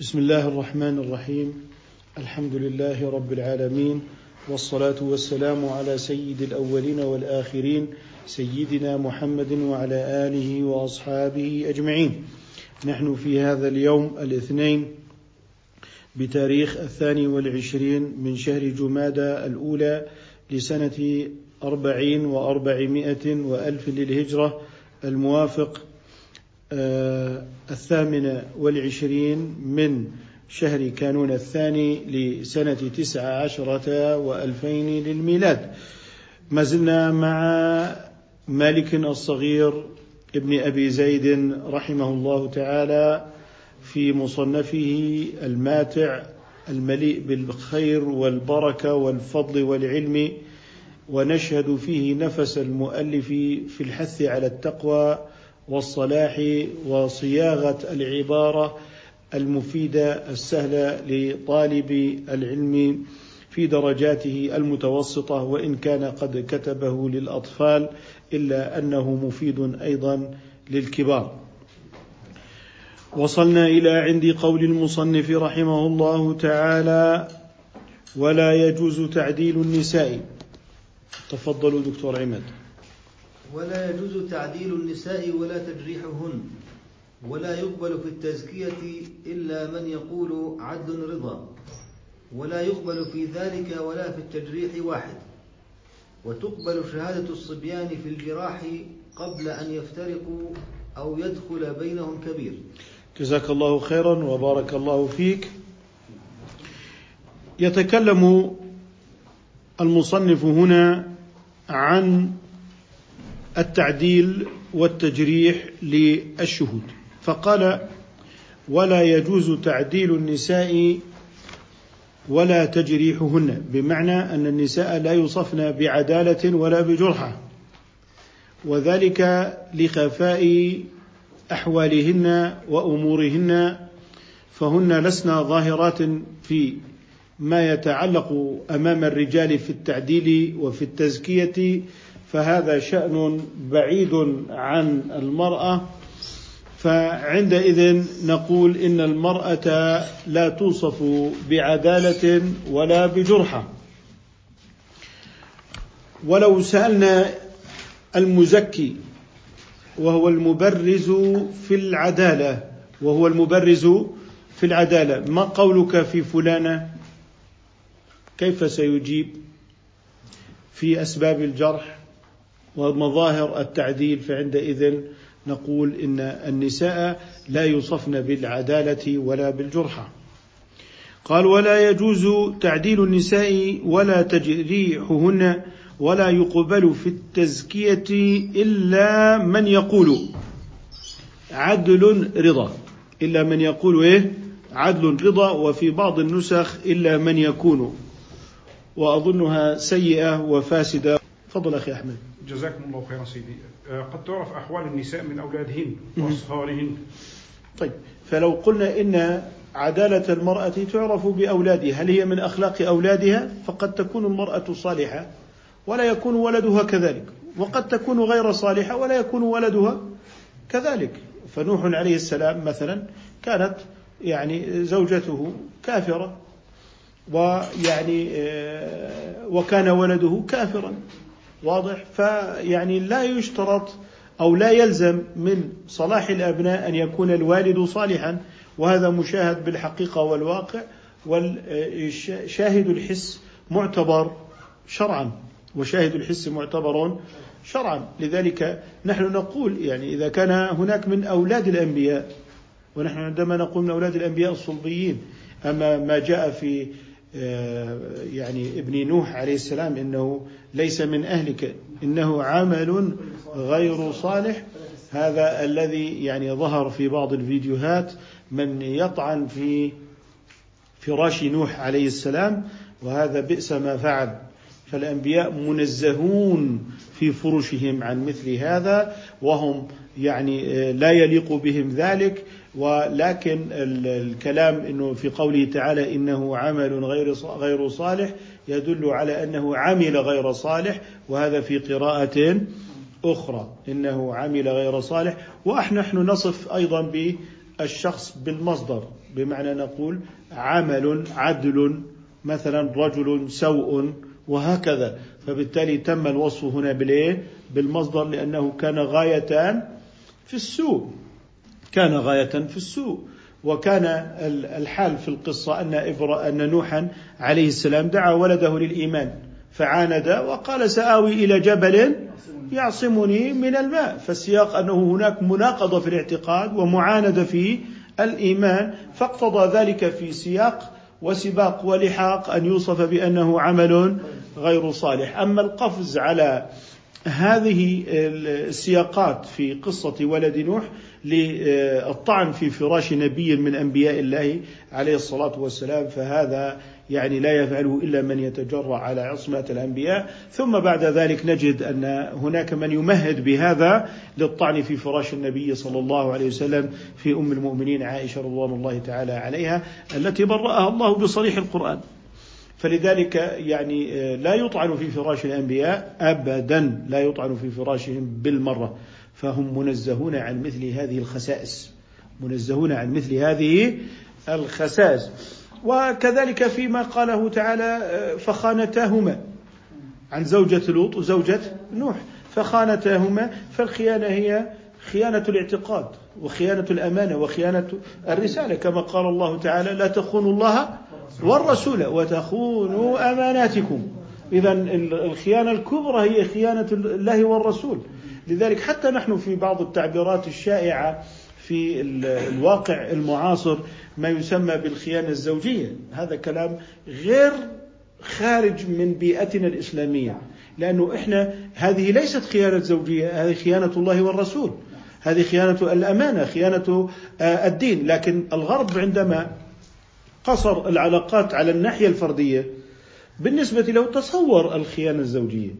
بسم الله الرحمن الرحيم. الحمد لله رب العالمين والصلاة والسلام على سيد الأولين والآخرين سيدنا محمد وعلى آله وأصحابه أجمعين. نحن في هذا اليوم الاثنين بتاريخ الثاني والعشرين من شهر جمادى الأولى لسنة أربعين وأربعمائة وألف للهجرة الموافق الثامنة والعشرين من شهر كانون الثاني لسنة تسعة عشرة وألفين للميلاد. ما زلنا مع مالك الصغير ابن أبي زيد رحمه الله تعالى في مصنفه الماتع المليء بالخير والبركة والفضل والعلم ونشهد فيه نفس المؤلف في الحث على التقوى والصلاح وصياغة العبارة المفيدة السهلة لطالب العلم في درجاته المتوسطة وإن كان قد كتبه للأطفال إلا أنه مفيد أيضا للكبار. وصلنا إلى عند قول المصنف رحمه الله تعالى: ولا يجوز تعديل النساء. تفضلوا دكتور عماد. ولا يجوز تعديل النساء ولا تجريحهن ولا يقبل في التزكية إلا من يقول عدل رضا ولا يقبل في ذلك ولا في التجريح واحد. وتقبل شهادة الصبيان في الجراح قبل أن يفترقوا أو يدخل بينهم كبير. جزاك الله خيرا وبارك الله فيك. يتكلم المصنف هنا عن التعديل والتجريح للشهود. فقال ولا يجوز تعديل النساء ولا تجريحهن بمعنى أن النساء لا يوصفن بعدالة ولا بجرحة وذلك لخفاء أحوالهن وأمورهن فهن لسن ظاهرات في ما يتعلق أمام الرجال في التعديل وفي التزكية فهذا شأن بعيد عن المرأة فعندئذ نقول إن المرأة لا توصف بعدالة ولا بجرحة. ولو سألنا المزكي وهو المبرز في العدالة وهو المبرز في العدالة ما قولك في فلانة؟ كيف سيجيب؟ في أسباب الجرح؟ ومظاهر التعديل فعندئذ نقول إن النساء لا يوصفن بالعدالة ولا بالجرحه قال ولا يجوز تعديل النساء ولا تجريحهن ولا يقبل في التزكية إلا من يقول عدل رضا. إلا من يقول إيه؟ عدل رضا وفي بعض النسخ إلا من يكون. وأظنها سيئة وفاسدة. تفضل أخي أحمد. جزاكم الله خيرا سيدي. آه، قد تعرف أحوال النساء من أولادهن وأصهارهن طيب فلو قلنا إن عدالة المرأة تعرف بأولادها هل هي من أخلاق أولادها؟ فقد تكون المرأة صالحة ولا يكون ولدها كذلك. وقد تكون غير صالحة ولا يكون ولدها كذلك. فنوح عليه السلام مثلا كانت يعني زوجته كافرة ويعني آه، وكان ولده كافرا. واضح؟ فيعني لا يشترط أو لا يلزم من صلاح الأبناء أن يكون الوالد صالحا وهذا مشاهد بالحقيقة والواقع والشاهد الحس معتبر شرعا وشاهد الحس معتبر شرعا. لذلك نحن نقول يعني إذا كان هناك من أولاد الأنبياء ونحن عندما نقول من أولاد الأنبياء الصلبيين أما ما جاء في يعني ابن نوح عليه السلام إنه ليس من أهلك إنه عمل غير صالح. هذا الذي يعني ظهر في بعض الفيديوهات من يطعن في فراش نوح عليه السلام وهذا بئس ما فعل. فالأنبياء منزهون في فرشهم عن مثل هذا وهم يعني آه، لا يليق بهم ذلك. ولكن الكلام إنه في قوله تعالى إنه عمل غير غير صالح يدل على أنه عمل غير صالح وهذا في قراءة أخرى إنه عمل غير صالح. ونحن نصف أيضا الشخص بالمصدر بمعنى نقول عمل عدل مثلا رجل سوء وهكذا. فبالتالي تم الوصف هنا بالإيه؟ بالمصدر لأنه كان غايتان في السوء. كان غاية في السوء. وكان الحال في القصة أن إبرا أن نوحا عليه السلام دعا ولده للإيمان فعاند وقال سآوي إلى جبل يعصمني من الماء. فالسياق أنه هناك مناقضة في الاعتقاد ومعاندة في الإيمان فاقتضى ذلك في سياق وسباق ولحاق أن يوصف بأنه عمل غير صالح. أما القفز على هذه السياقات في قصة ولد نوح للطعن في فراش نبي من أنبياء الله عليه الصلاة والسلام فهذا يعني لا يفعله إلا من يتجرأ على عصمة الأنبياء. ثم بعد ذلك نجد أن هناك من يمهد بهذا للطعن في فراش النبي صلى الله عليه وسلم في أم المؤمنين عائشة رضوان الله تعالى عليها التي برأها الله بصريح القرآن. فلذلك يعني آه، لا يطعن في فراش الأنبياء ابدا لا يطعن في فراشهم بالمرة. فهم منزهون عن مثل هذه الخسائس. منزهون عن مثل هذه الخسائس. وكذلك فيما قاله تعالى آه، فخانتاهما. عن زوجة لوط وزوجة نوح. فخانتاهما فالخيانة هي خيانة الاعتقاد وخيانة الأمانة وخيانة الرسالة. كما قال الله تعالى لا تخونوا الله والرسول وتخونوا أماناتكم. إذا الخيانة الكبرى هي خيانة الله والرسول. لذلك حتى نحن في بعض التعبيرات الشائعة في الواقع المعاصر ما يسمى بالخيانة الزوجية. هذا كلام غير خارج من بيئتنا الإسلامية. لأنه إحنا هذه ليست خيانة زوجية هذه خيانة الله والرسول. هذه خيانة الأمانة خيانة آه، الدين. لكن الغرب عندما قصر العلاقات على الناحية الفردية بالنسبة له تصور الخيانة الزوجية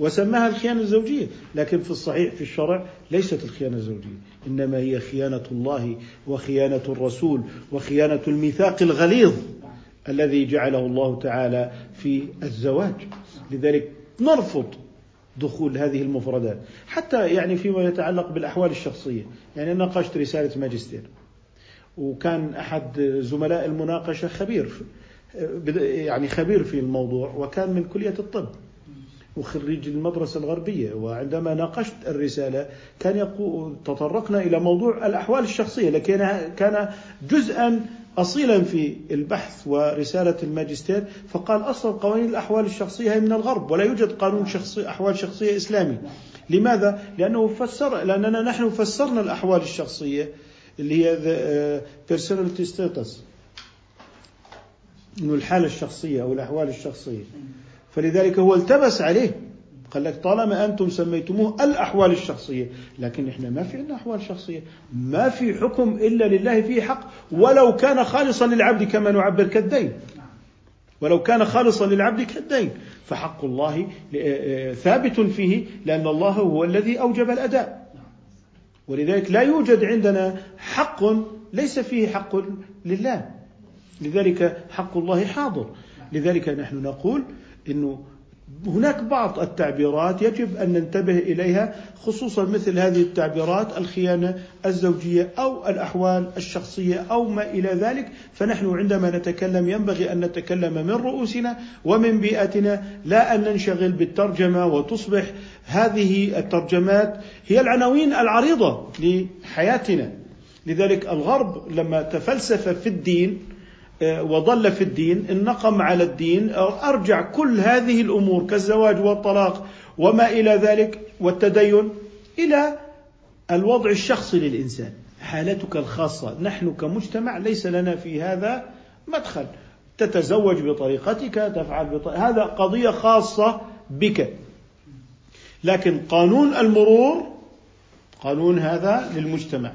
وسماها الخيانة الزوجية. لكن في الصحيح في الشرع ليست الخيانة الزوجية. إنما هي خيانة الله وخيانة الرسول وخيانة الميثاق الغليظ الذي جعله الله تعالى في الزواج. لذلك نرفض دخول هذه المفردات. حتى يعني فيما يتعلق بالأحوال الشخصية. يعني ناقشت رسالة ماجستير. وكان أحد زملاء المناقشة خبير يعني خبير في الموضوع وكان من كلية الطب. وخريج المدرسة الغربية. وعندما ناقشت الرسالة كان يقول تطرقنا إلى موضوع الأحوال الشخصية لكن كان جزءا أصيلا في البحث ورسالة الماجستير فقال أصلا قوانين الأحوال الشخصية هي من الغرب ولا يوجد قانون شخصي أحوال شخصية إسلامي. لماذا؟ لأنه فسر لأننا نحن فسرنا الأحوال الشخصية اللي هي personality status إنه الحالة الشخصية أو الأحوال الشخصية. فلذلك هو التبس عليه. قال لك طالما أنتم سميتموه الأحوال الشخصية لكن إحنا ما في عندنا أحوال شخصية. ما في حكم إلا لله فيه حق. ولو كان خالصا للعبد كما نعبر كالدين. ولو كان خالصا للعبد كالدين. فحق الله آه، آه، ثابت فيه لأن الله هو الذي أوجب الأداء. ولذلك لا يوجد عندنا حق ليس فيه حق لله. لذلك حق الله حاضر. لذلك نحن نقول إنه هناك بعض التعبيرات يجب أن ننتبه إليها خصوصا مثل هذه التعبيرات الخيانة الزوجية أو الأحوال الشخصية أو ما إلى ذلك. فنحن عندما نتكلم ينبغي أن نتكلم من رؤوسنا ومن بيئتنا لا أن ننشغل بالترجمة وتصبح هذه الترجمات هي العناوين العريضة لحياتنا. لذلك الغرب لما تفلسف في الدين وضل في الدين النقم على الدين أرجع كل هذه الأمور كالزواج والطلاق وما إلى ذلك والتدين إلى الوضع الشخصي للإنسان. حالتك الخاصة نحن كمجتمع ليس لنا في هذا مدخل. تتزوج بطريقتك تفعل بطريقة هذا قضية خاصة بك. لكن قانون المرور قانون هذا للمجتمع.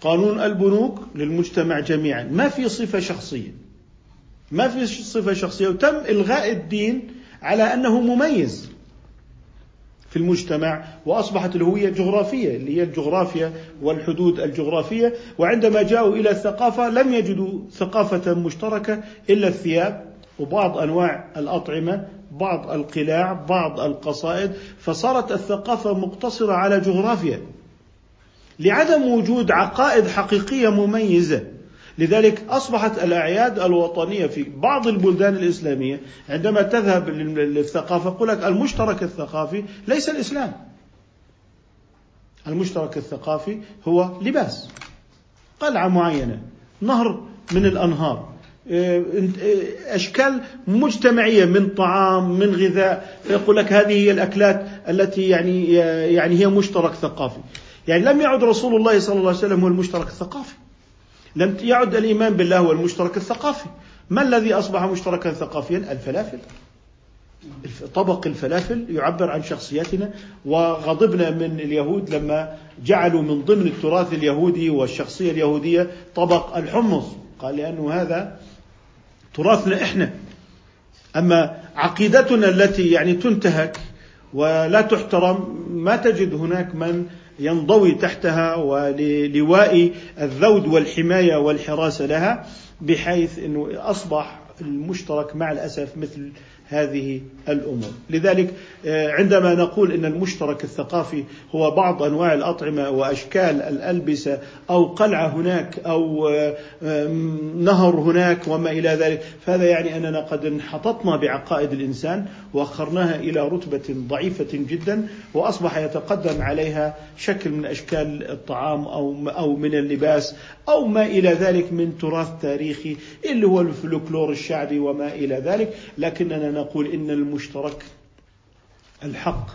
قانون البنوك للمجتمع جميعا. ما في صفة شخصية. ما في صفة شخصية. وتم إلغاء الدين على أنه مميز في المجتمع وأصبحت الهويه الجغرافيه اللي هي الجغرافيا والحدود الجغرافية. وعندما جاءوا إلى الثقافة لم يجدوا ثقافة مشتركة إلا الثياب وبعض أنواع الأطعمة بعض القلاع بعض القصائد. فصارت الثقافة مقتصرة على جغرافيا. لعدم وجود عقائد حقيقية مميزة. لذلك أصبحت الأعياد الوطنية في بعض البلدان الإسلامية عندما تذهب للثقافة يقول لك المشترك الثقافي ليس الإسلام. المشترك الثقافي هو لباس قلعة معينة نهر من الأنهار آه، أشكال مجتمعية من طعام من غذاء. يقول لك هذه هي الأكلات التي يعني يعني هي مشترك ثقافي. يعني لم يعد رسول الله صلى الله عليه وسلم هو المشترك الثقافي. لم يعد الإيمان بالله هو المشترك الثقافي. ما الذي أصبح مشتركا ثقافيا؟ الفلافل. طبق الفلافل يعبر عن شخصيتنا وغضبنا من اليهود لما جعلوا من ضمن التراث اليهودي والشخصية اليهودية طبق الحمص. قال لأنه هذا تراثنا إحنا. أما عقيدتنا التي يعني تنتهك ولا تحترم ما تجد هناك من ينضوي تحتها وللواء الذود والحماية والحراسه لها بحيث إنه أصبح المشترك مع الأسف مثل هذه الأمور، لذلك آه، عندما نقول إن المشترك الثقافي هو بعض أنواع الأطعمة وأشكال الألبسة أو قلعة هناك أو آه، نهر هناك وما إلى ذلك، فهذا يعني أننا قد انحططنا بعقائد الإنسان وأخرناها إلى رتبة ضعيفة جدا وأصبح يتقدم عليها شكل من أشكال الطعام أو أو من اللباس أو ما إلى ذلك من تراث تاريخي اللي هو الفلكلور الشعبي وما إلى ذلك، لكننا نقول إن المشترك الحق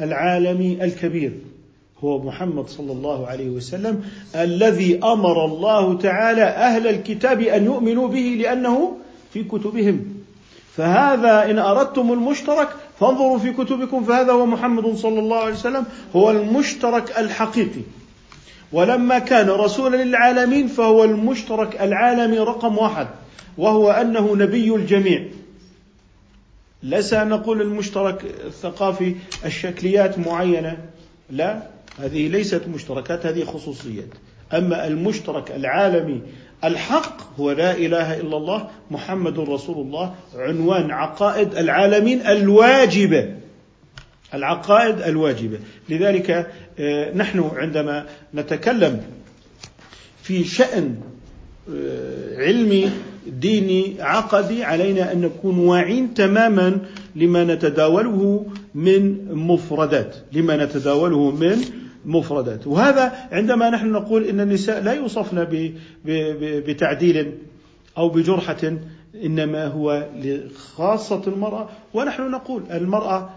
العالمي الكبير هو محمد صلى الله عليه وسلم الذي أمر الله تعالى أهل الكتاب أن يؤمنوا به لأنه في كتبهم. فهذا إن أردتم المشترك فانظروا في كتبكم فهذا هو محمد صلى الله عليه وسلم هو المشترك الحقيقي. ولما كان رسولا للعالمين فهو المشترك العالمي رقم واحد وهو أنه نبي الجميع. أن نقول المشترك الثقافي الشكليات معينة. لا هذه ليست مشتركات هذه خصوصيات. أما المشترك العالمي الحق هو لا إله إلا الله محمد رسول الله عنوان عقائد العالمين الواجبة. العقائد الواجبة. لذلك آه، نحن عندما نتكلم في شأن آه، علمي ديني عقدي علينا أن نكون واعين تماما لما نتداوله من مفردات لما نتداوله من مفردات. وهذا عندما نحن نقول إن النساء لا يوصفن بتعديل أو بجرحة إنما هو لخاصة المرأة. ونحن نقول المرأة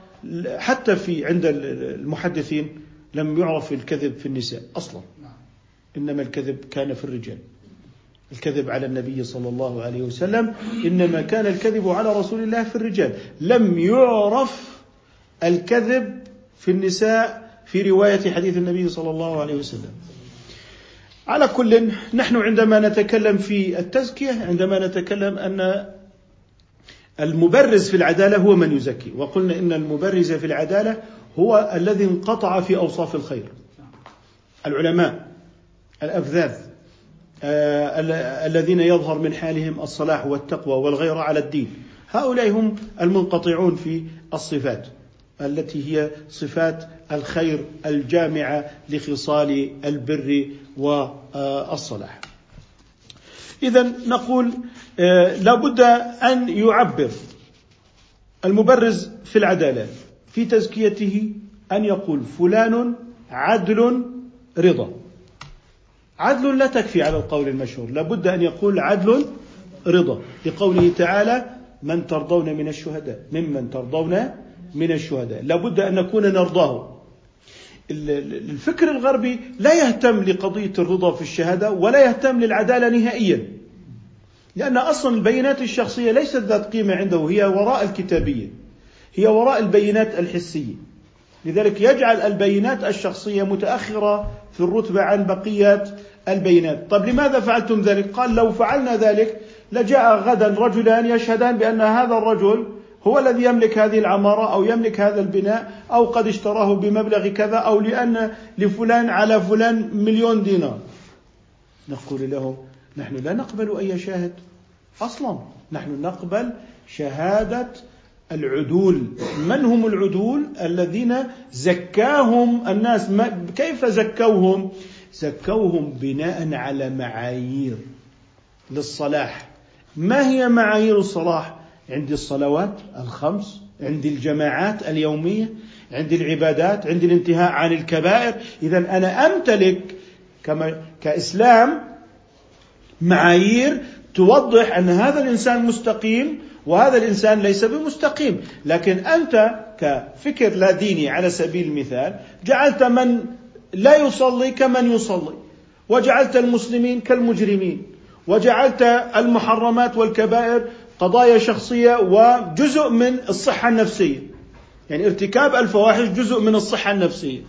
حتى في عند المحدثين لم يعرف الكذب في النساء أصلا. إنما الكذب كان في الرجال. الكذب على النبي صلى الله عليه وسلم إنما كان الكذب على رسول الله في الرجال. لم يعرف الكذب في النساء في رواية حديث النبي صلى الله عليه وسلم. على كل نحن عندما نتكلم في التزكية عندما نتكلم أن المبرز في العدالة هو من يزكي. وقلنا إن المبرز في العدالة هو الذي انقطع في أوصاف الخير. العلماء الافذاذ الذين يظهر من حالهم الصلاح والتقوى والغيرة على الدين. هؤلاء هم المنقطعون في الصفات التي هي صفات الخير الجامعة لخصال البر والصلاح. إذا نقول آه، لابد أن يعبر المبرز في العدالة في تزكيته أن يقول فلان عدل رضا. عدل لا تكفي على القول المشهور. لابد أن يقول عدل رضا لقوله تعالى من ترضون من الشهداء. ممن ترضون من الشهداء. لابد أن نكون نرضاه. الفكر الغربي لا يهتم لقضية الرضا في الشهادة ولا يهتم للعدالة نهائيا. لأن أصلا البينات الشخصية ليست ذات قيمة عنده هي وراء الكتابية هي وراء البينات الحسية. لذلك يجعل البينات الشخصية متأخرة في الرتبة عن بقية البينات. طيب لماذا فعلتم ذلك؟ قال لو فعلنا ذلك لجاء غدا رجلان يشهدان بأن هذا الرجل هو الذي يملك هذه العمارة أو يملك هذا البناء أو قد اشتراه بمبلغ كذا أو لأن لفلان على فلان مليون دينار. نقول لهم نحن لا نقبل أي شاهد أصلا. نحن نقبل شهادة العدول. من هم العدول؟ الذين زكاهم الناس. كيف زكوهم؟ زكوهم بناء على معايير للصلاح. ما هي معايير الصلاح؟ عندي الصلوات الخمس عندي الجماعات اليومية عندي العبادات عندي الانتهاء عن الكبائر. اذا أنا أمتلك كما كإسلام معايير توضح أن هذا الإنسان مستقيم وهذا الإنسان ليس بمستقيم. لكن أنت كفكر لا ديني على سبيل المثال جعلت من لا يصلي كمن يصلي. وجعلت المسلمين كالمجرمين. وجعلت المحرمات والكبائر قضايا شخصية وجزء من الصحة النفسية. يعني ارتكاب الفواحش جزء من الصحة النفسية.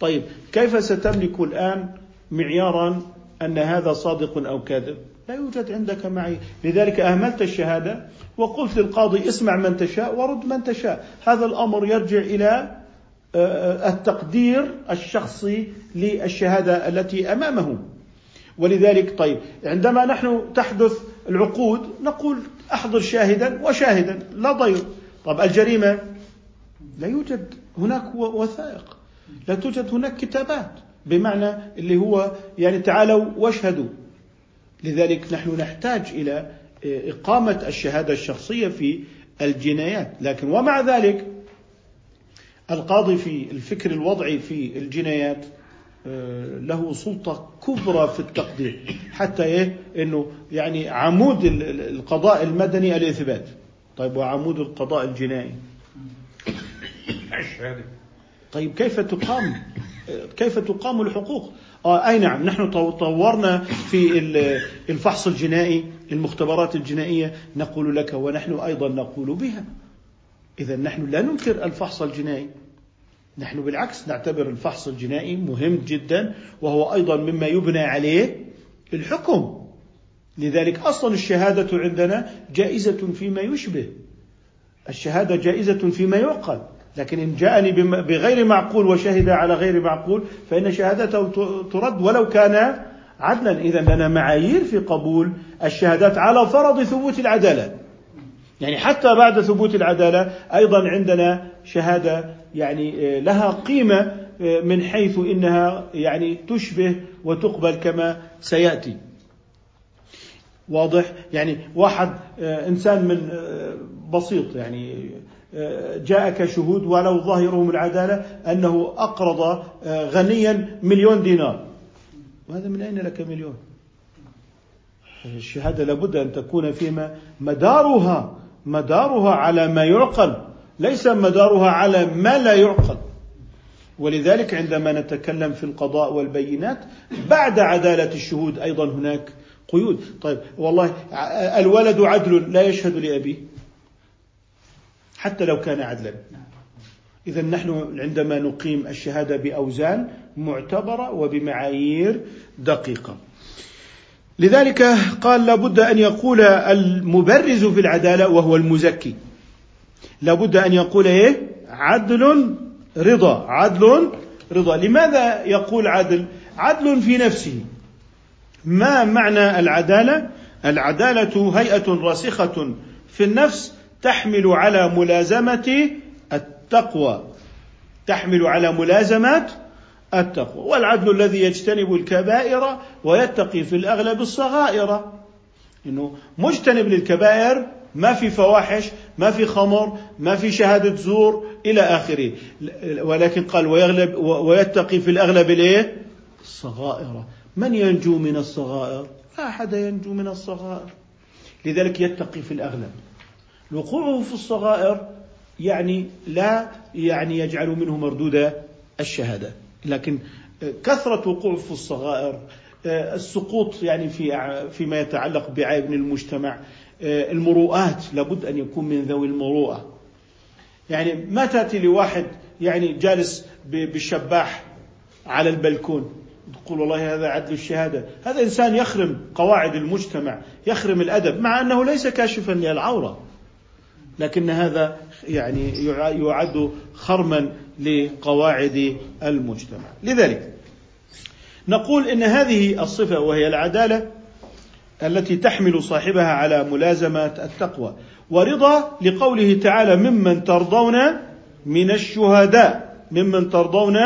طيب كيف ستملك الآن معيارا أن هذا صادق أو كاذب؟ لا يوجد عندك معي. لذلك أهملت الشهادة وقلت للقاضي اسمع من تشاء ورد من تشاء. هذا الأمر يرجع إلى التقدير الشخصي للشهادة التي أمامه. ولذلك طيب عندما نحن تحدث العقود نقول أحضر شاهدا وشاهدا لا ضير. طب الجريمة؟ لا يوجد. هناك وثائق. لا توجد هناك كتابات بمعنى اللي هو يعني تعالوا واشهدوا. لذلك نحن نحتاج إلى إقامة الشهادة الشخصية في الجنايات. لكن ومع ذلك القاضي في الفكر الوضعي في الجنايات آه، له سلطة كبرى في التقدير حتى إيه؟ إنه يعني عمود القضاء المدني الإثبات. طيب وعمود القضاء الجنائي. طيب كيف تقام؟ كيف تقام الحقوق؟ آه أي نعم نحن طورنا في الفحص الجنائي المختبرات الجنائية نقول لك ونحن أيضا نقول بها. إذا نحن لا ننكر الفحص الجنائي. نحن بالعكس نعتبر الفحص الجنائي مهم جدا وهو أيضا مما يبنى عليه الحكم. لذلك أصلا الشهادة عندنا جائزة فيما يشبه. الشهادة جائزة فيما يعقل. لكن إن جاءني بغير معقول وشهد على غير معقول فإن شهادته ترد ولو كان عدلا. اذا لنا معايير في قبول الشهادات على فرض ثبوت العدالة. يعني حتى بعد ثبوت العدالة أيضا عندنا شهادة يعني آه، لها قيمة آه، من حيث إنها يعني تشبه وتقبل كما سيأتي. واضح؟ يعني واحد آه، إنسان من بسيط يعني جاءك شهود ولو ظاهرهم العدالة أنه أقرض غنيا مليون دينار. وهذا من أين لك مليون؟ الشهادة لابد أن تكون فيما مدارها مدارها على ما يعقل ليس مدارها على ما لا يعقل. ولذلك عندما نتكلم في القضاء والبينات بعد عدالة الشهود أيضا هناك قيود. طيب والله الولد عدل لا يشهد لأبيه حتى لو كان عدلا. إذا نحن عندما نقيم الشهادة بأوزان معتبرة وبمعايير دقيقة. لذلك قال لابد أن يقول المبرز في العدالة وهو المزكي. لابد أن يقول إيه؟ عدل رضا عدل رضا. لماذا يقول عدل؟ عدل في نفسه. ما معنى العدالة؟ العدالة هيئة راسخة في النفس تحمل على ملازمة التقوى. تحمل على ملازمة التقوى والعدل الذي يجتنب الكبائر ويتقي في الأغلب الصغائر. إنه مجتنب للكبائر ما في فواحش ما في خمر ما في شهادة زور إلى آخره. ولكن قال ويغلب ويتقي في الأغلب الإيه؟ الصغائر. من ينجو من الصغائر؟ لا أحد ينجو من الصغائر. لذلك يتقي في الأغلب. وقوعه في الصغائر يعني لا يعني يجعل منه مردود الشهادة. لكن كثرة وقوعه في الصغائر السقوط يعني في فيما يتعلق بعيب المجتمع المروءات لابد أن يكون من ذوي المروءة. يعني ما تأتي لواحد يعني جالس بالشباح على البلكون تقول والله هذا عدل الشهادة. هذا إنسان يخرم قواعد المجتمع يخرم الأدب مع أنه ليس كاشفا للعورة. لكن هذا يعني يعد خرما لقواعد المجتمع. لذلك نقول إن هذه الصفة وهي العدالة التي تحمل صاحبها على ملازمه التقوى ورضا لقوله تعالى ممن ترضون من الشهداء ممن ترضون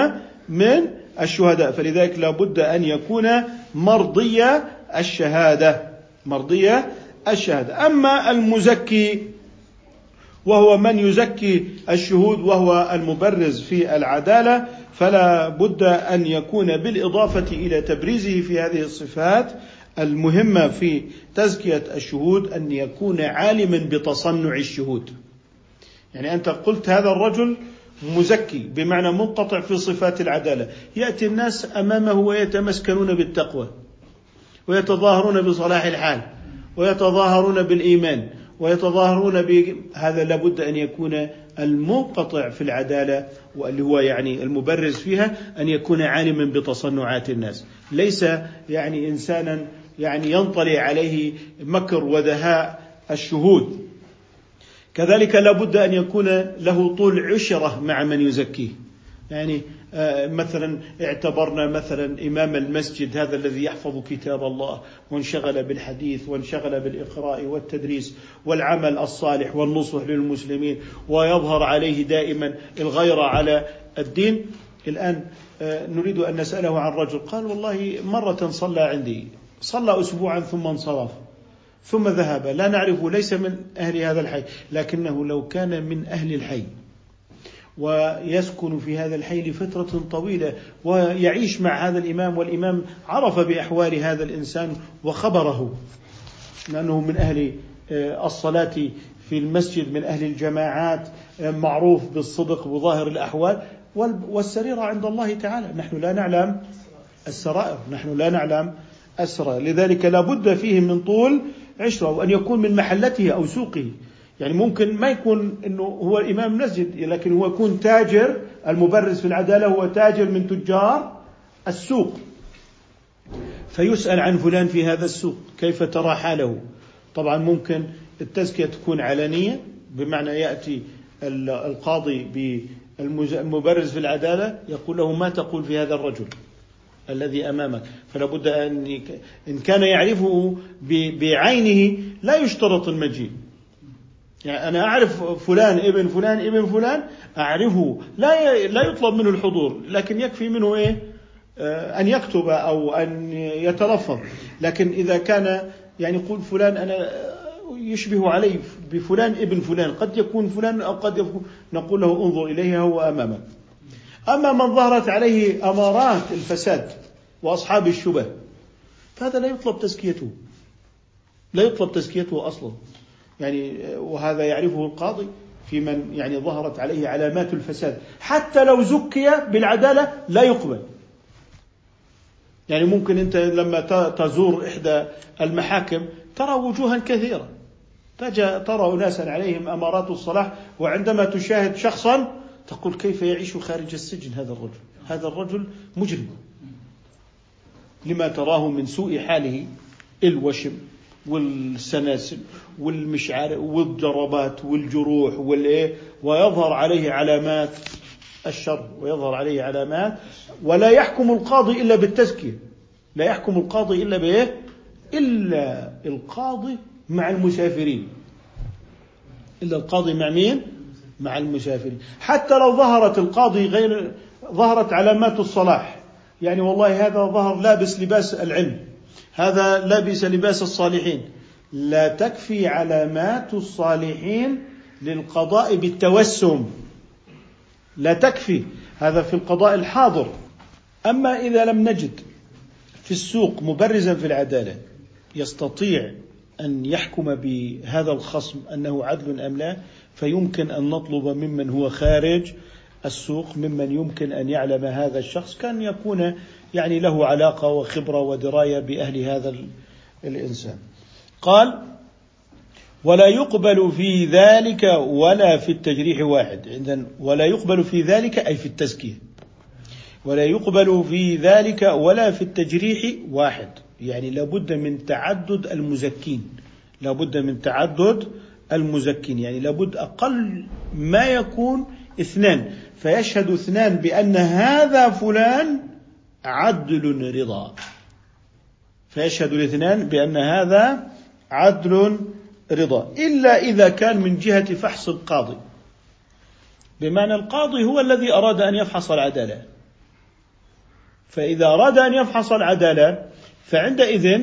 من الشهداء. فلذلك لا بد أن يكون مرضي الشهادة مرضي الشهادة. أما المزكي وهو من يزكي الشهود وهو المبرز في العدالة فلا بد أن يكون بالإضافة إلى تبريزه في هذه الصفات المهمة في تزكية الشهود أن يكون عالما بتصنع الشهود. يعني أنت قلت هذا الرجل مزكي بمعنى منقطع في صفات العدالة. يأتي الناس أمامه ويتمسكنون بالتقوى ويتظاهرون بصلاح الحال ويتظاهرون بالإيمان ويتظاهرون بهذا لابد أن يكون المنقطع في العدالة واللي هو يعني المبرز فيها أن يكون عالما بتصنعات الناس. ليس يعني إنسانا يعني ينطلي عليه مكر ودهاء الشهود. كذلك لابد أن يكون له طول عشرة مع من يزكيه. يعني مثلا اعتبرنا مثلا إمام المسجد هذا الذي يحفظ كتاب الله وانشغل بالحديث وانشغل بالإقراء والتدريس والعمل الصالح والنصح للمسلمين ويظهر عليه دائما الغيره على الدين. الآن آه، نريد أن نسأله عن رجل قال والله مرة صلى عندي صلى اسبوعا ثم انصرف ثم ذهب. لا نعرفه ليس من أهل هذا الحي لكنه لو كان من أهل الحي. ويسكن في هذا الحي لفترة طويلة ويعيش مع هذا الإمام والإمام عرف بأحوال هذا الإنسان وخبره لأنه من أهل آه، الصلاة في المسجد من أهل الجماعات آه، معروف بالصدق وظاهر الأحوال والسريرة عند الله تعالى. نحن لا نعلم السرائر نحن لا نعلم السرائر لذلك لا بد فيه من طول عشرة وأن يكون من محلته أو سوقه. يعني ممكن ما يكون إنه هو إمام مسجد لكن هو يكون تاجر المبرز في العدالة هو تاجر من تجار السوق. فيسأل عن فلان في هذا السوق كيف ترى حاله؟ طبعا ممكن التزكية تكون علنية بمعنى يأتي القاضي بالمبرز في العدالة يقول له ما تقول في هذا الرجل الذي أمامك؟ فلا بد أن إن كان يعرفه بعينه لا يشترط المجيء. يعني أنا أعرف فلان ابن فلان ابن فلان أعرفه. لا لا يطلب منه الحضور لكن يكفي منه إيه؟ آه، أن يكتب أو أن يتلفظ. لكن إذا كان يعني يقول فلان أنا يشبه علي بفلان ابن فلان قد يكون فلان أو قد يكون نقول له انظر إليه هو أمامك. أما من ظهرت عليه أمارات الفساد وأصحاب الشبه فهذا لا يطلب تزكيته. لا يطلب تزكيته أصلا. يعني وهذا يعرفه القاضي في من يعني ظهرت عليه علامات الفساد. حتى لو زكي بالعدالة لا يقبل. يعني ممكن أنت لما تزور إحدى المحاكم ترى وجوها كثيرة. ترى أناسا عليهم أمارات الصلاح وعندما تشاهد شخصا تقول كيف يعيش خارج السجن هذا الرجل؟ هذا الرجل مجرم. لما تراه من سوء حاله الوشم والسلاسل والمشعر والضربات والجروح والإيه؟ ويظهر عليه علامات الشر ويظهر عليه علامات. ولا يحكم القاضي إلا بالتزكية. لا يحكم القاضي إلا بإيه؟ إلا القاضي مع المسافرين. إلا القاضي مع مين؟ مع المسافرين. حتى لو ظهرت القاضي غير ظهرت علامات الصلاح. يعني والله هذا ظهر لابس لباس العلم. هذا لبس لباس الصالحين. لا تكفي علامات الصالحين للقضاء بالتوسم. لا تكفي. هذا في القضاء الحاضر. أما إذا لم نجد في السوق مبرزا في العدالة يستطيع أن يحكم بهذا الخصم أنه عدل أم لا فيمكن أن نطلب ممن هو خارج السوق ممن يمكن أن يعلم هذا الشخص كأن يكون يعني له علاقة وخبرة ودراية بأهل هذا الإنسان. قال: ولا يقبل في ذلك ولا في التجريح واحد. إذن ولا يقبل في ذلك أي في التزكية. ولا يقبل في ذلك ولا في التجريح واحد. يعني لابد من تعدد المزكين. لابد من تعدد المزكين. يعني لابد أقل ما يكون اثنان. فيشهد اثنان بأن هذا فلان عدل رضا. فيشهد الاثنان بأن هذا عدل رضا. إلا إذا كان من جهة فحص القاضي. بمعنى القاضي هو الذي أراد أن يفحص العدالة. فإذا أراد أن يفحص العدالة فعندئذ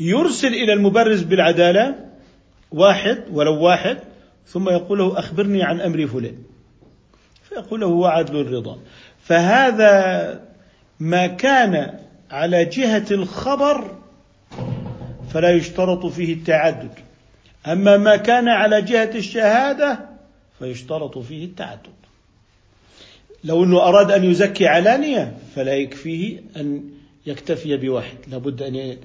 يرسل إلى المبرز بالعدالة واحد ولو واحد ثم يقول له أخبرني عن أمر فلان. فيقول له هو عدل الرضا فهذا ما كان على جهة الخبر فلا يشترط فيه التعدد. أما ما كان على جهة الشهادة فيشترط فيه التعدد. لو أنه أراد أن يزكي علانية فلا يكفيه أن يكتفي بواحد. لابد أن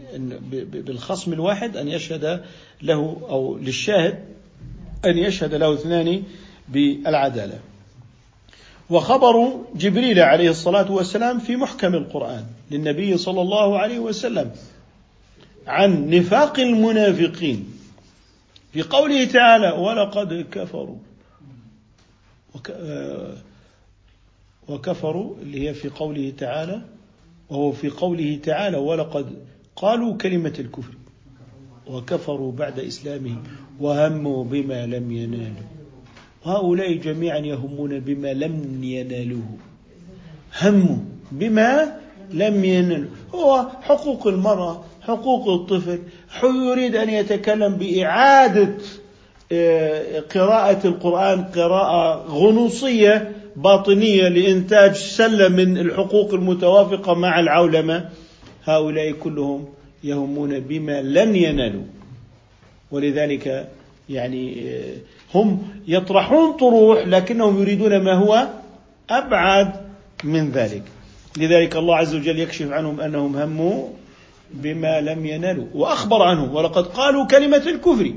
بالخصم الواحد أن يشهد له أو للشاهد أن يشهد له اثنان بالعدالة. وخبر جبريل عليه الصلاة والسلام في محكم القرآن للنبي صلى الله عليه وسلم عن نفاق المنافقين في قوله تعالى ولقد كفروا آه، وكفروا اللي هي في قوله تعالى وهو في قوله تعالى ولقد قالوا كلمة الكفر وكفروا بعد إسلامهم وهموا بما لم ينالوا. هؤلاء جميعا يهمون بما لم ينالوه. هموا بما لم ينالوا هو حقوق المرأة حقوق الطفل. يريد أن يتكلم بإعادة آه، قراءة القرآن قراءة غنوصية باطنية لإنتاج سلة من الحقوق المتوافقة مع العولمة. هؤلاء كلهم يهمون بما لن ينالوا. ولذلك يعني هم يطرحون طروح لكنهم يريدون ما هو أبعد من ذلك. لذلك الله عز وجل يكشف عنهم أنهم هموا بما لم ينالوا وأخبر عنهم ولقد قالوا كلمة الكفر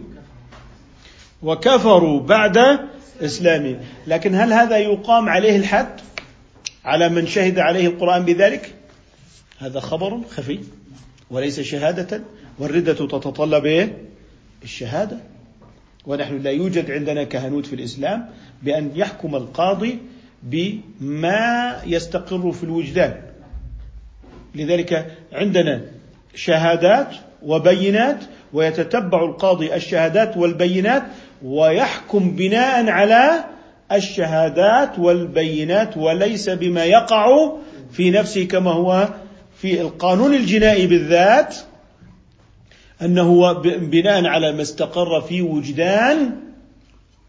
وكفروا بعد إسلامهم. لكن هل هذا يقام عليه الحد؟ على من شهد عليه القرآن بذلك؟ هذا خبر خفي وليس شهادة والردة تتطلب إيه؟ الشهادة. ونحن لا يوجد عندنا كهنوت في الإسلام بأن يحكم القاضي بما يستقر في الوجدان. لذلك عندنا شهادات وبينات ويتتبع القاضي الشهادات والبينات ويحكم بناء على الشهادات والبينات وليس بما يقع في نفسه كما هو في القانون الجنائي بالذات. أنه بناء على ما استقر في وجدان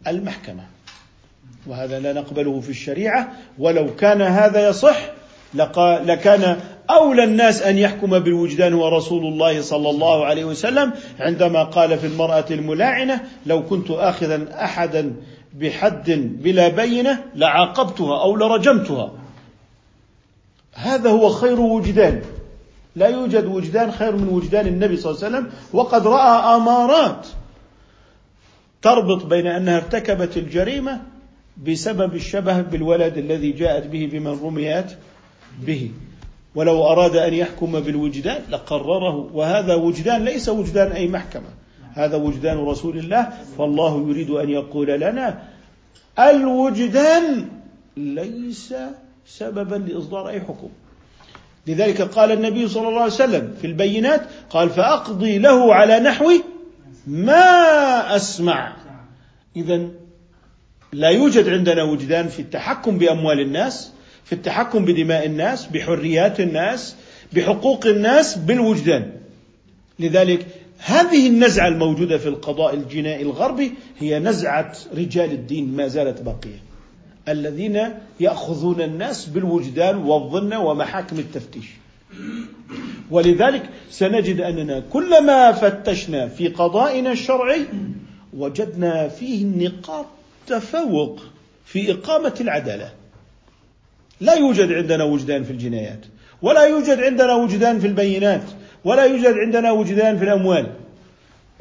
المحكمة. وهذا لا نقبله في الشريعة. ولو كان هذا يصح لكان أولى الناس أن يحكم بالوجدان هو رسول الله صلى الله عليه وسلم عندما قال في المرأة الملاعنة لو كنت آخذا أحدا بحد بلا بينة لعاقبتها أو لرجمتها. هذا هو خير وجدان. لا يوجد وجدان خير من وجدان النبي صلى الله عليه وسلم وقد رأى أمارات تربط بين أنها ارتكبت الجريمة بسبب الشبه بالولد الذي جاءت به بمن رميت به. ولو أراد أن يحكم بالوجدان لقرره. وهذا وجدان ليس وجدان أي محكمة. هذا وجدان رسول الله فالله يريد أن يقول لنا الوجدان ليس سببا لإصدار أي حكم. لذلك قال النبي صلى الله عليه وسلم في البينات قال فأقضي له على نحو ما أسمع. إذا لا يوجد عندنا وجدان في التحكم بأموال الناس في التحكم بدماء الناس بحريات الناس بحقوق الناس بالوجدان. لذلك هذه النزعة الموجودة في القضاء الجنائي الغربي هي نزعة رجال الدين ما زالت باقية. الذين يأخذون الناس بالوجدان والظن ومحاكم التفتيش. ولذلك سنجد أننا كلما فتشنا في قضائنا الشرعي وجدنا فيه نقاط تفوق في إقامة العدالة. لا يوجد عندنا وجدان في الجنايات ولا يوجد عندنا وجدان في البينات ولا يوجد عندنا وجدان في الأموال.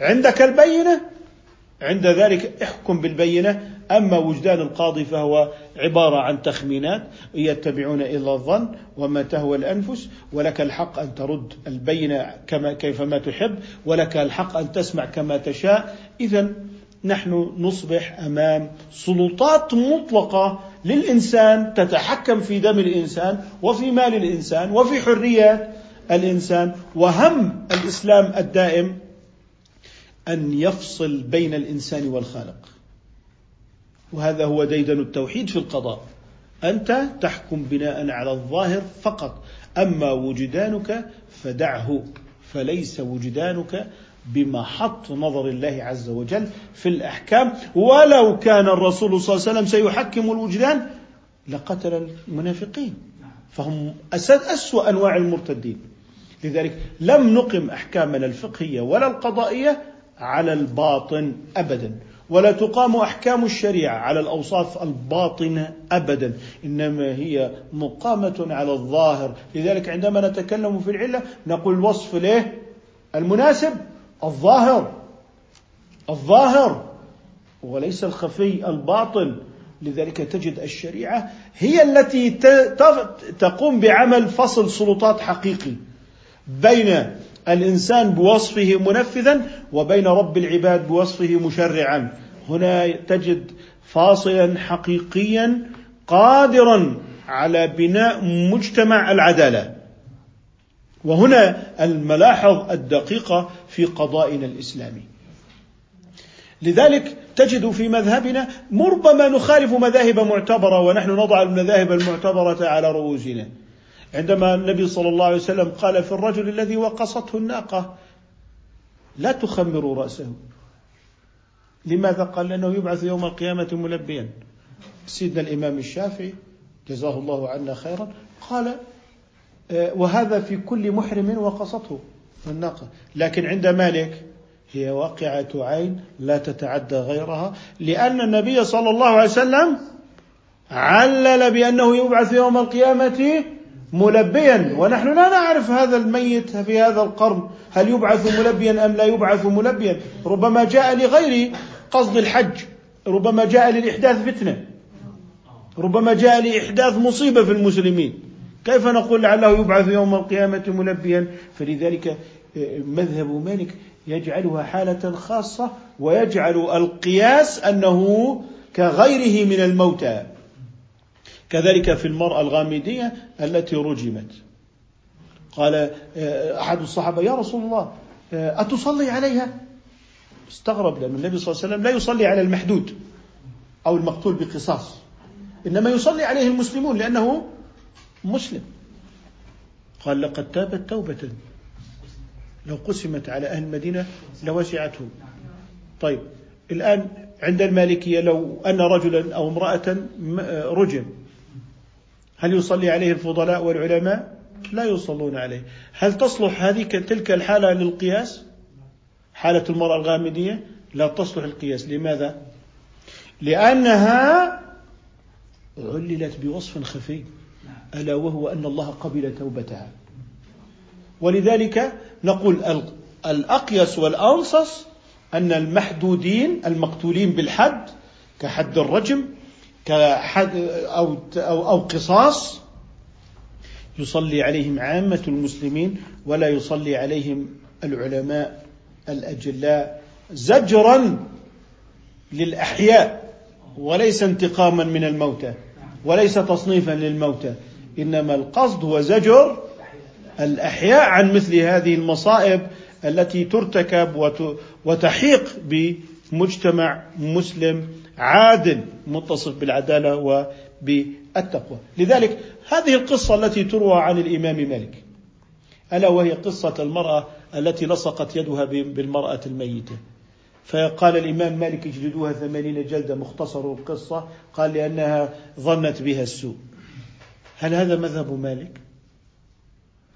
عندك البينة عند ذلك احكم بالبينة. أما وجدان القاضي فهو عبارة عن تخمينات يتبعون إلا الظن وما تهوى الأنفس ولك الحق أن ترد البينه كما كيفما تحب ولك الحق أن تسمع كما تشاء. إذا نحن نصبح أمام سلطات مطلقة للإنسان تتحكم في دم الإنسان وفي مال الإنسان وفي حريه الإنسان وهم الإسلام الدائم أن يفصل بين الإنسان والخالق. وهذا هو ديدن التوحيد في القضاء. أنت تحكم بناء على الظاهر فقط. أما وجدانك فدعه فليس وجدانك بمحط نظر الله عز وجل في الأحكام. ولو كان الرسول صلى الله عليه وسلم سيحكم الوجدان لقتل المنافقين. فهم أسوأ أنواع المرتدين. لذلك لم نقم أحكامنا الفقهية ولا القضائية على الباطن أبدا. ولا تقام أحكام الشريعة على الأوصاف الباطنة أبدا. إنما هي مقامة على الظاهر. لذلك عندما نتكلم في العلة نقول الوصف له المناسب؟ الظاهر. الظاهر. وليس الخفي الباطن لذلك تجد الشريعة هي التي تقوم بعمل فصل سلطات حقيقي بين الإنسان بوصفه منفذا وبين رب العباد بوصفه مشرعا. هنا تجد فاصلا حقيقيا قادرا على بناء مجتمع العدالة. وهنا الملاحظ الدقيقه في قضائنا الإسلامي. لذلك تجد في مذهبنا ربما نخالف مذاهب معتبرة ونحن نضع المذاهب المعتبرة على رؤوسنا. عندما النبي صلى الله عليه وسلم قال في الرجل الذي وقصته الناقة لا تخمروا رأسه. لماذا قال؟ لأنه يبعث يوم القيامة ملبيا. سيدنا الإمام الشافعي جزاه الله عنا خيرا قال آه، وهذا في كل محرم وقصته الناقة. لكن عند مالك هي واقعة عين لا تتعدى غيرها لأن النبي صلى الله عليه وسلم علل بأنه يبعث يوم القيامة ملبيا. ونحن لا نعرف هذا الميت في هذا القرن هل يبعث ملبيا أم لا يبعث ملبيا. ربما جاء لغير قصد الحج ربما جاء للإحداث فتنة. ربما جاء لإحداث مصيبة في المسلمين. كيف نقول لعله يبعث يوم القيامة ملبيا؟ فلذلك آه، مذهب مالك يجعلها حالة خاصة ويجعل القياس أنه كغيره من الموتى. كذلك في المرأة الغامدية التي رجمت. قال آه، أحد الصحابة يا رسول الله آه، أتصلي عليها؟ استغرب لأن النبي صلى الله عليه وسلم لا يصلي على المحدود أو المقتول بقصاص إنما يصلي عليه المسلمون لأنه مسلم. قال لقد تابت توبة. لو قسمت على أهل المدينة لوسعتهم. طيب الآن عند المالكية لو أن رجلا أو امرأة آه، رجم هل يصلي عليه الفضلاء والعلماء؟ لا يصلون عليه. هل تصلح هذه تلك الحالة للقياس؟ حالة المرأة الغامدية؟ لا تصلح القياس. لماذا؟ لأنها عللت بوصف خفي. ألا وهو أن الله قبل توبتها. ولذلك نقول الأقيس والأنصص أن المحدودين المقتولين بالحد كحد الرجم أو أو أو قصاص يصلي عليهم عامة المسلمين ولا يصلي عليهم العلماء الأجلاء زجرا للأحياء وليس انتقاما من الموتى وليس تصنيفا للموتى. إنما القصد هو زجر الأحياء عن مثل هذه المصائب التي ترتكب وتحيق بمجتمع مسلم عادل متصف بالعدالة وبالتقوى. لذلك هذه القصة التي تروى عن الإمام مالك ألا وهي قصة المرأة التي لصقت يدها بالمرأة الميتة. فقال الإمام مالك اجلدوها ثمانين جلدة مختصر القصة. قال لأنها ظنت بها السوء. هل هذا مذهب مالك؟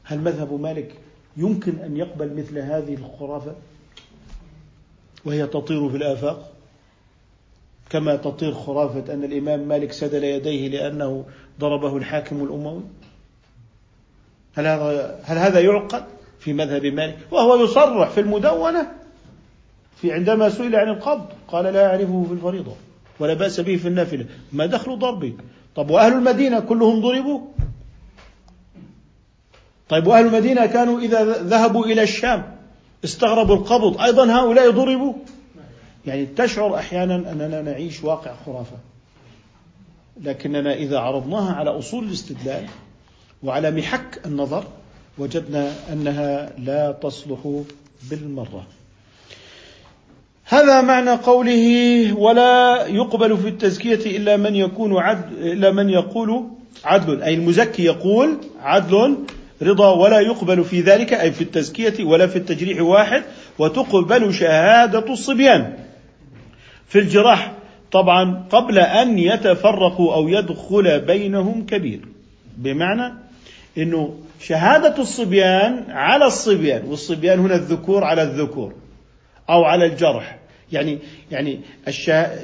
هل مذهب مالك يمكن أن يقبل مثل هذه الخرافة؟ وهي تطير في الآفاق؟ كما تطير خرافة أن الإمام مالك سدل يديه لأنه ضربه الحاكم الأموي؟ هل هذا هل هذا يعقل في مذهب مالك؟ وهو يصرح في المدونة في عندما سئل عن القبض قال لا أعرفه في الفريضة ولا بأس به في النافلة. ما دخل ضربي طب وأهل المدينة كلهم ضربوا؟ طيب وأهل المدينة كانوا إذا ذهبوا إلى الشام استغربوا القبض أيضا هؤلاء ضربوا؟ يعني تشعر أحيانا أننا نعيش واقع خرافة. لكننا إذا عرضناها على أصول الاستدلال وعلى محك النظر وجدنا أنها لا تصلح بالمرة. هذا معنى قوله ولا يقبل في التزكية إلا من يكون عدل إلا من يقول عدل. أي المزكي يقول عدل رضا ولا يقبل في ذلك أي في التزكية ولا في التجريح واحد وتقبل شهادة الصبيان. في الجراح. طبعا قبل أن يتفرقوا أو يدخل بينهم كبير. بمعنى أنه شهادة الصبيان على الصبيان والصبيان هنا الذكور على الذكور أو على الجرح. يعني يعني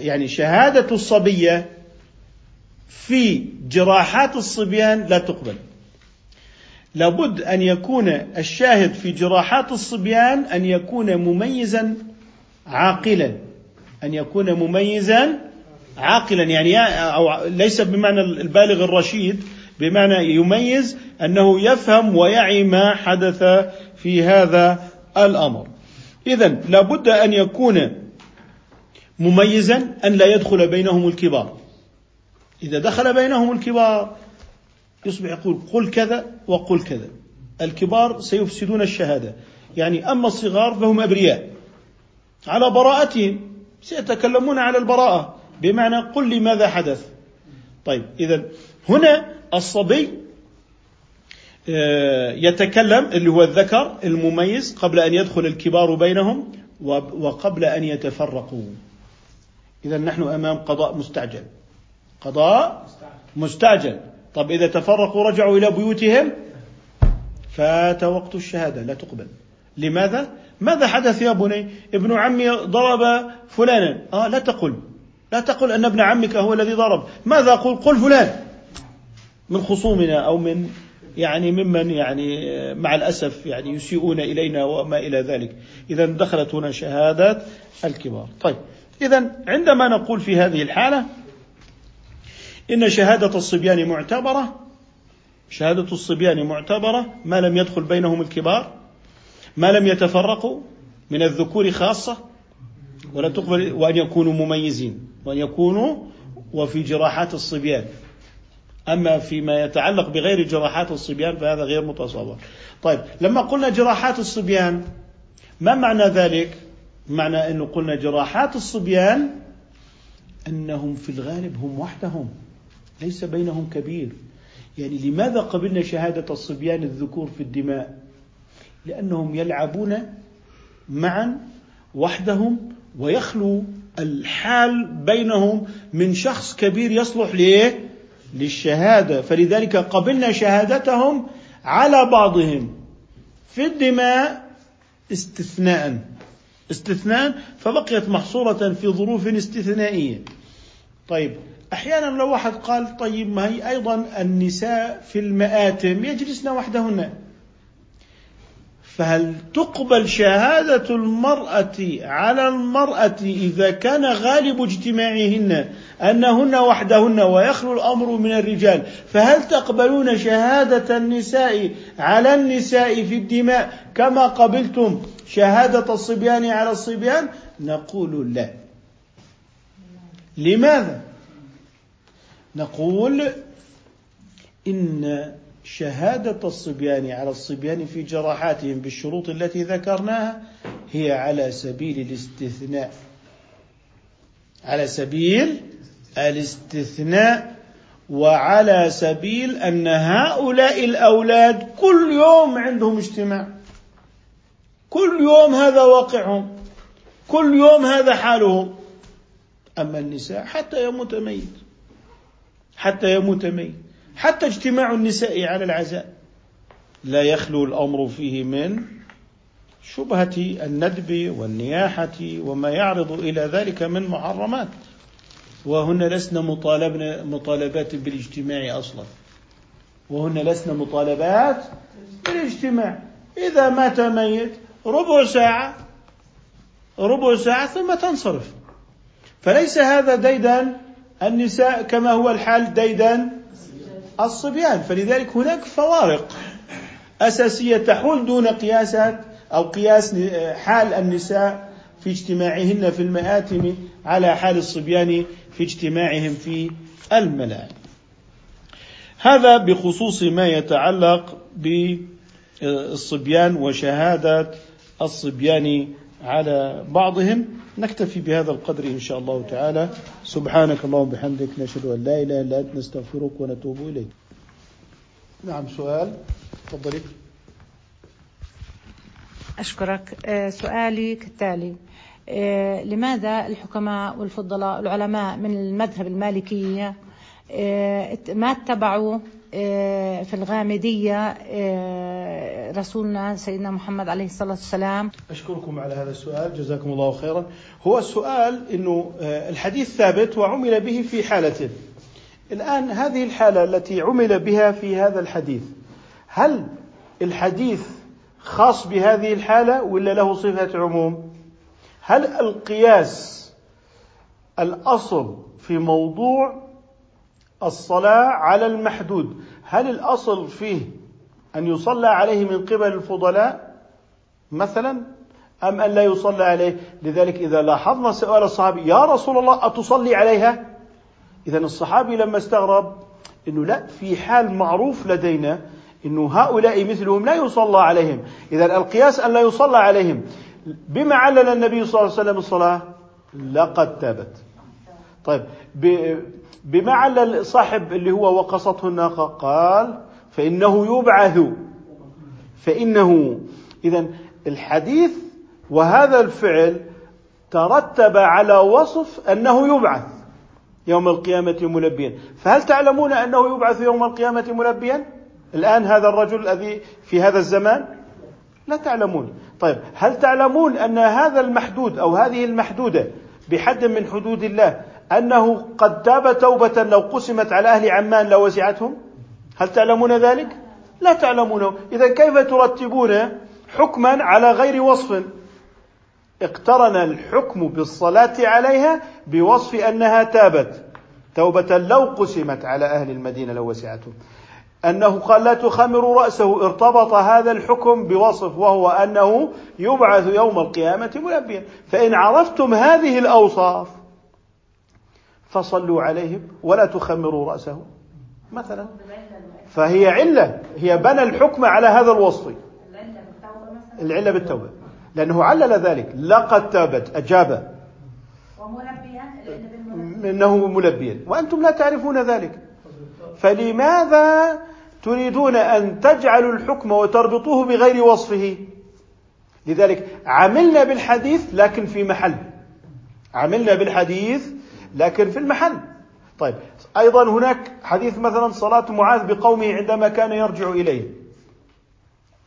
يعني شهادة الصبية في جراحات الصبيان لا تقبل. لابد أن يكون الشاهد في جراحات الصبيان أن يكون مميزا عاقلا. أن يكون مميزا عاقلا. يعني أو ليس بمعنى البالغ الرشيد بمعنى يميز أنه يفهم ويعي ما حدث في هذا الأمر. اذا لابد أن يكون مميزا أن لا يدخل بينهم الكبار. إذا دخل بينهم الكبار يصبح يقول قل كذا وقل كذا. الكبار سيفسدون الشهادة. يعني أما الصغار فهم أبرياء. على براءتهم. سيتكلمون على البراءة. بمعنى قل لي ماذا حدث. طيب اذا هنا الصبي آه، يتكلم اللي هو الذكر المميز قبل أن يدخل الكبار بينهم وقبل أن يتفرقوا. اذا نحن أمام قضاء مستعجل. قضاء مستعجل. طب إذا تفرقوا رجعوا إلى بيوتهم فات وقت الشهادة لا تقبل. لماذا؟ ماذا حدث يا بني؟ ابن عمي ضرب فلانا. آه لا تقل. لا تقل أن ابن عمك هو الذي ضرب. ماذا أقول؟ قل فلان. من خصومنا أو من يعني ممن يعني مع الأسف يعني يسيئون إلينا وما إلى ذلك. إذا دخلت هنا شهادة الكبار. طيب. إذا عندما نقول في هذه الحالة إن شهادة الصبيان معتبرة شهادة الصبيان معتبرة ما لم يدخل بينهم الكبار؟ ما لم يتفرقوا من الذكور خاصة ولا تقبل وأن يكونوا مميزين وأن يكونوا وفي جراحات الصبيان. أما فيما يتعلق بغير جراحات الصبيان فهذا غير متصور. طيب لما قلنا جراحات الصبيان ما معنى ذلك؟ معنى أنه قلنا جراحات الصبيان أنهم في الغالب هم وحدهم ليس بينهم كبير. يعني لماذا قبلنا شهادة الصبيان الذكور في الدماء؟ لأنهم يلعبون معا وحدهم ويخلو الحال بينهم من شخص كبير يصلح ليه للشهادة. فلذلك قبلنا شهادتهم على بعضهم في الدماء استثناء استثناء فبقيت محصورة في ظروف استثنائية. طيب أحيانا لو واحد قال طيب ما هي أيضا النساء في المآتم يجلسن وحدهن. فهل تقبل شهادة المرأة على المرأة إذا كان غالب اجتماعهن أنهن وحدهن ويخلو الأمر من الرجال؟ فهل تقبلون شهادة النساء على النساء في الدماء كما قبلتم شهادة الصبيان على الصبيان؟ نقول لا. لماذا؟ نقول إن شهادة الصبيان على الصبيان في جراحاتهم بالشروط التي ذكرناها هي على سبيل الاستثناء. على سبيل الاستثناء وعلى سبيل أن هؤلاء الأولاد كل يوم عندهم اجتماع. كل يوم هذا واقعهم. كل يوم هذا حالهم. أما النساء حتى يموت ميت. حتى يموت ميت. حتى اجتماع النساء على العزاء. لا يخلو الأمر فيه من شبهة الندب والنياحة وما يعرض إلى ذلك من محرمات. وهن لسن مطالبن مطالبات بالاجتماع أصلا. وهن لسن مطالبات بالاجتماع. إذا مات ميت ربع ساعة ربع ساعة ثم تنصرف. فليس هذا ديدا النساء كما هو الحال ديدا الصبيان. فلذلك هناك فوارق أساسية تحول دون قياسات أو قياس حال النساء في اجتماعهن في المآتم على حال الصبيان في اجتماعهم في الملاعب هذا بخصوص ما يتعلق بالصبيان وشهادة الصبيان على بعضهم نكتفي بهذا القدر إن شاء الله تعالى. سبحانك اللهم وبحمدك نشهد أن لا إله إلا أنت نستغفرك ونتوب إليك. نعم سؤال. تفضلي. أشكرك. آه، سؤالي كالتالي. آه، لماذا الحكماء والفضلاء العلماء من المذهب المالكية آه، ما اتبعوا في الغامدية رسولنا سيدنا محمد عليه الصلاة والسلام. أشكركم على هذا السؤال جزاكم الله خيرا. هو السؤال أنه الحديث ثابت وعمل به في حالة الآن هذه الحالة التي عمل بها في هذا الحديث هل الحديث خاص بهذه الحالة ولا له صفة عموم؟ هل القياس الأصل في موضوع الصلاة على المحدود. هل الأصل فيه أن يصلى عليه من قبل الفضلاء مثلا أم أن لا يصلى عليه؟ لذلك إذا لاحظنا سؤال الصحابي يا رسول الله أتصلي عليها؟ إذا الصحابي لما استغرب أنه لا في حال معروف لدينا أنه هؤلاء مثلهم لا يصلى عليهم. إذا القياس أن لا يصلى عليهم. بما علل النبي صلى الله عليه وسلم الصلاة لقد تابت. طيب بما علل صاحب اللي هو وقصته الناقة قال فإنه يبعث. فإنه إذا الحديث وهذا الفعل ترتب على وصف أنه يبعث يوم القيامة ملبيا. فهل تعلمون أنه يبعث يوم القيامة ملبيا؟ الآن هذا الرجل الذي في هذا الزمان؟ لا تعلمون. طيب هل تعلمون أن هذا المحدود أو هذه المحدودة بحد من حدود الله أنه قد تاب توبة لو قسمت على أهل عمان لوسعتهم هل تعلمون ذلك؟ لا تعلمونه إذا كيف ترتبون حكما على غير وصف؟ اقترن الحكم بالصلاة عليها بوصف أنها تابت توبة لو قسمت على أهل المدينة لو وسعتهم. أنه قال لا تخمروا رأسه ارتبط هذا الحكم بوصف وهو أنه يبعث يوم القيامة ملبيا. فإن عرفتم هذه الأوصاف فصلوا عليهم ولا تخمروا رأسه مثلا. فهي علة. هي بنى الحكم على هذا الوصف. العلة بالتوبة. لأنه علل ذلك. لقد تابت. أجاب. إنه ملبيا. وأنتم لا تعرفون ذلك. فلماذا تريدون أن تجعلوا الحكم وتربطوه بغير وصفه؟ لذلك عملنا بالحديث لكن في محل. عملنا بالحديث لكن في المحل. طيب أيضا هناك حديث مثلا صلاة معاذ بقومه عندما كان يرجع إليه.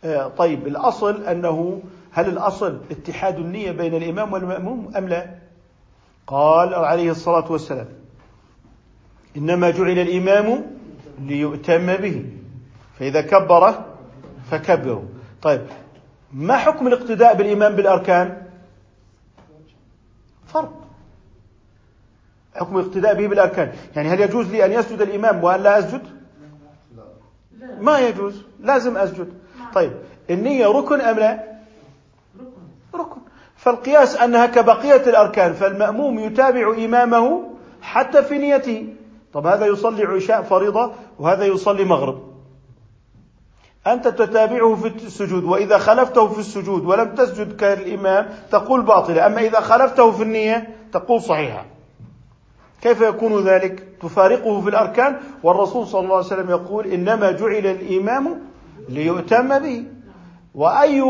آه، طيب الأصل أنه هل الأصل اتحاد النية بين الإمام والمأموم أم لا؟ قال عليه الصلاة والسلام إنما جعل الإمام ليؤتم به فإذا كبر فكبروا. طيب ما حكم الاقتداء بالإمام بالأركان؟ فرض حكم الاقتداء به بالأركان. يعني هل يجوز لي أن يسجد الإمام وأن لا أسجد؟ ما يجوز. لازم أسجد. طيب النية ركن أم لا؟ ركن. فالقياس أنها كبقية الأركان فالمأموم يتابع إمامه حتى في نيته. طب هذا يصلي عشاء فريضة وهذا يصلي مغرب. أنت تتابعه في السجود وإذا خلفته في السجود ولم تسجد كالإمام تقول باطلة أما إذا خلفته في النية تقول صحيحة. كيف يكون ذلك؟ تفارقه في الأركان والرسول صلى الله عليه وسلم يقول إنما جعل الإمام ليؤتم به. وأي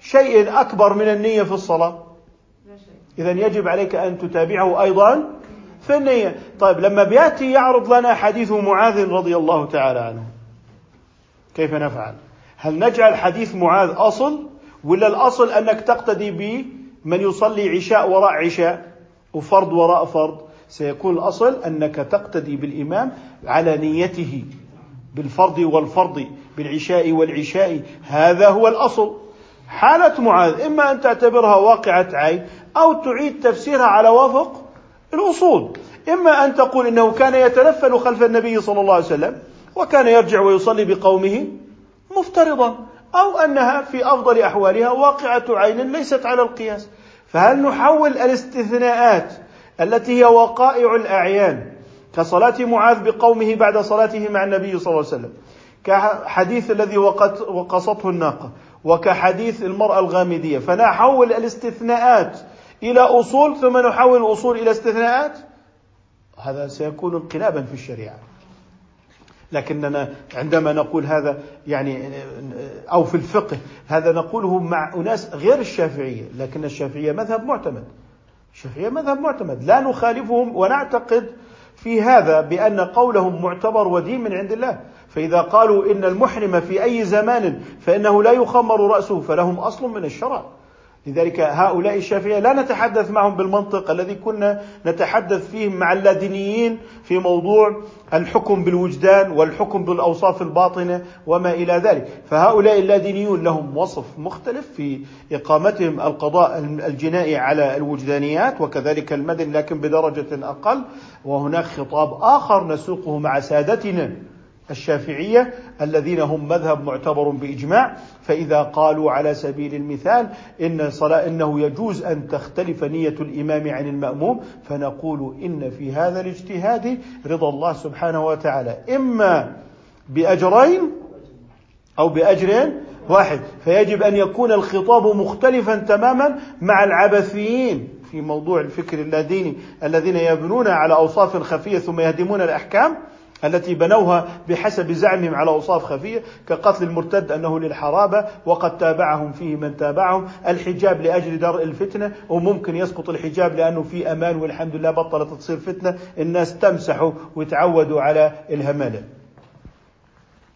شيء أكبر من النية في الصلاة؟ إذا يجب عليك أن تتابعه أيضا في النية. طيب لما بيأتي يعرض لنا حديث معاذ رضي الله تعالى عنه كيف نفعل؟ هل نجعل حديث معاذ أصل ولا الأصل أنك تقتدي بمن يصلي عشاء وراء عشاء وفرض وراء فرض؟ سيكون الأصل أنك تقتدي بالإمام على نيته بالفرض والفرض بالعشاء والعشاء. هذا هو الأصل. حالة معاذ إما أن تعتبرها واقعة عين أو تعيد تفسيرها على وفق الأصول. إما أن تقول إنه كان يتنفل خلف النبي صلى الله عليه وسلم وكان يرجع ويصلي بقومه مفترضا أو أنها في أفضل أحوالها واقعة عين ليست على القياس. فهل نحول الاستثناءات التي هي وقائع الأعيان كصلاة معاذ بقومه بعد صلاته مع النبي صلى الله عليه وسلم كحديث الذي وقصته الناقة وكحديث المرأة الغامدية. فنحول الاستثناءات إلى أصول ثم نحول الأصول إلى استثناءات؟ هذا سيكون انقلابا في الشريعة. لكننا عندما نقول هذا يعني أو في الفقه هذا نقوله مع أناس غير الشافعية لكن الشافعية مذهب معتمد. الشافعيه مذهب معتمد. لا نخالفهم ونعتقد في هذا بأن قولهم معتبر ودين من عند الله. فإذا قالوا إن المحرم في أي زمان فإنه لا يخمر رأسه فلهم أصل من الشرع. لذلك هؤلاء الشافعية لا نتحدث معهم بالمنطق الذي كنا نتحدث فيه مع اللادينيين في موضوع الحكم بالوجدان والحكم بالأوصاف الباطنة وما إلى ذلك. فهؤلاء اللادينيون لهم وصف مختلف في إقامتهم القضاء الجنائي على الوجدانيات وكذلك المدني لكن بدرجة أقل. وهناك خطاب آخر نسوقه مع سادتنا الشافعية الذين هم مذهب معتبر بإجماع فإذا قالوا على سبيل المثال إن صلاة إنه يجوز أن تختلف نية الإمام عن المأموم فنقول إن في هذا الاجتهاد رضا الله سبحانه وتعالى. إما بأجرين أو بأجر واحد فيجب أن يكون الخطاب مختلفا تماما مع العبثيين في موضوع الفكر اللاديني الذين يبنون على أوصاف خفية ثم يهدمون الأحكام. التي بنوها بحسب زعمهم على أوصاف خفية كقتل المرتد أنه للحرابة وقد تابعهم فيه من تابعهم، الحجاب لأجل درء الفتنة وممكن يسقط الحجاب لأنه في أمان والحمد لله بطلت تصير فتنة، الناس تمسحوا ويتعودوا على الهمالة.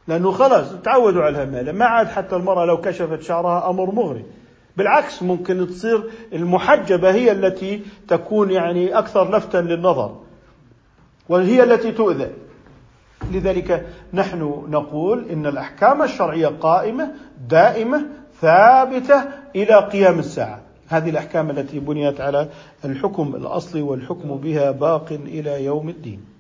لأنه خلاص تعودوا على الهمالة، ما عاد حتى المرأة لو كشفت شعرها أمر مغري. بالعكس ممكن تصير المحجبة هي التي تكون يعني أكثر لفتا للنظر. وهي التي تؤذى لذلك نحن نقول إن الأحكام الشرعية قائمة دائمة ثابتة إلى قيام الساعة. هذه الأحكام التي بنيت على الحكم الأصلي والحكم بها باق إلى يوم الدين.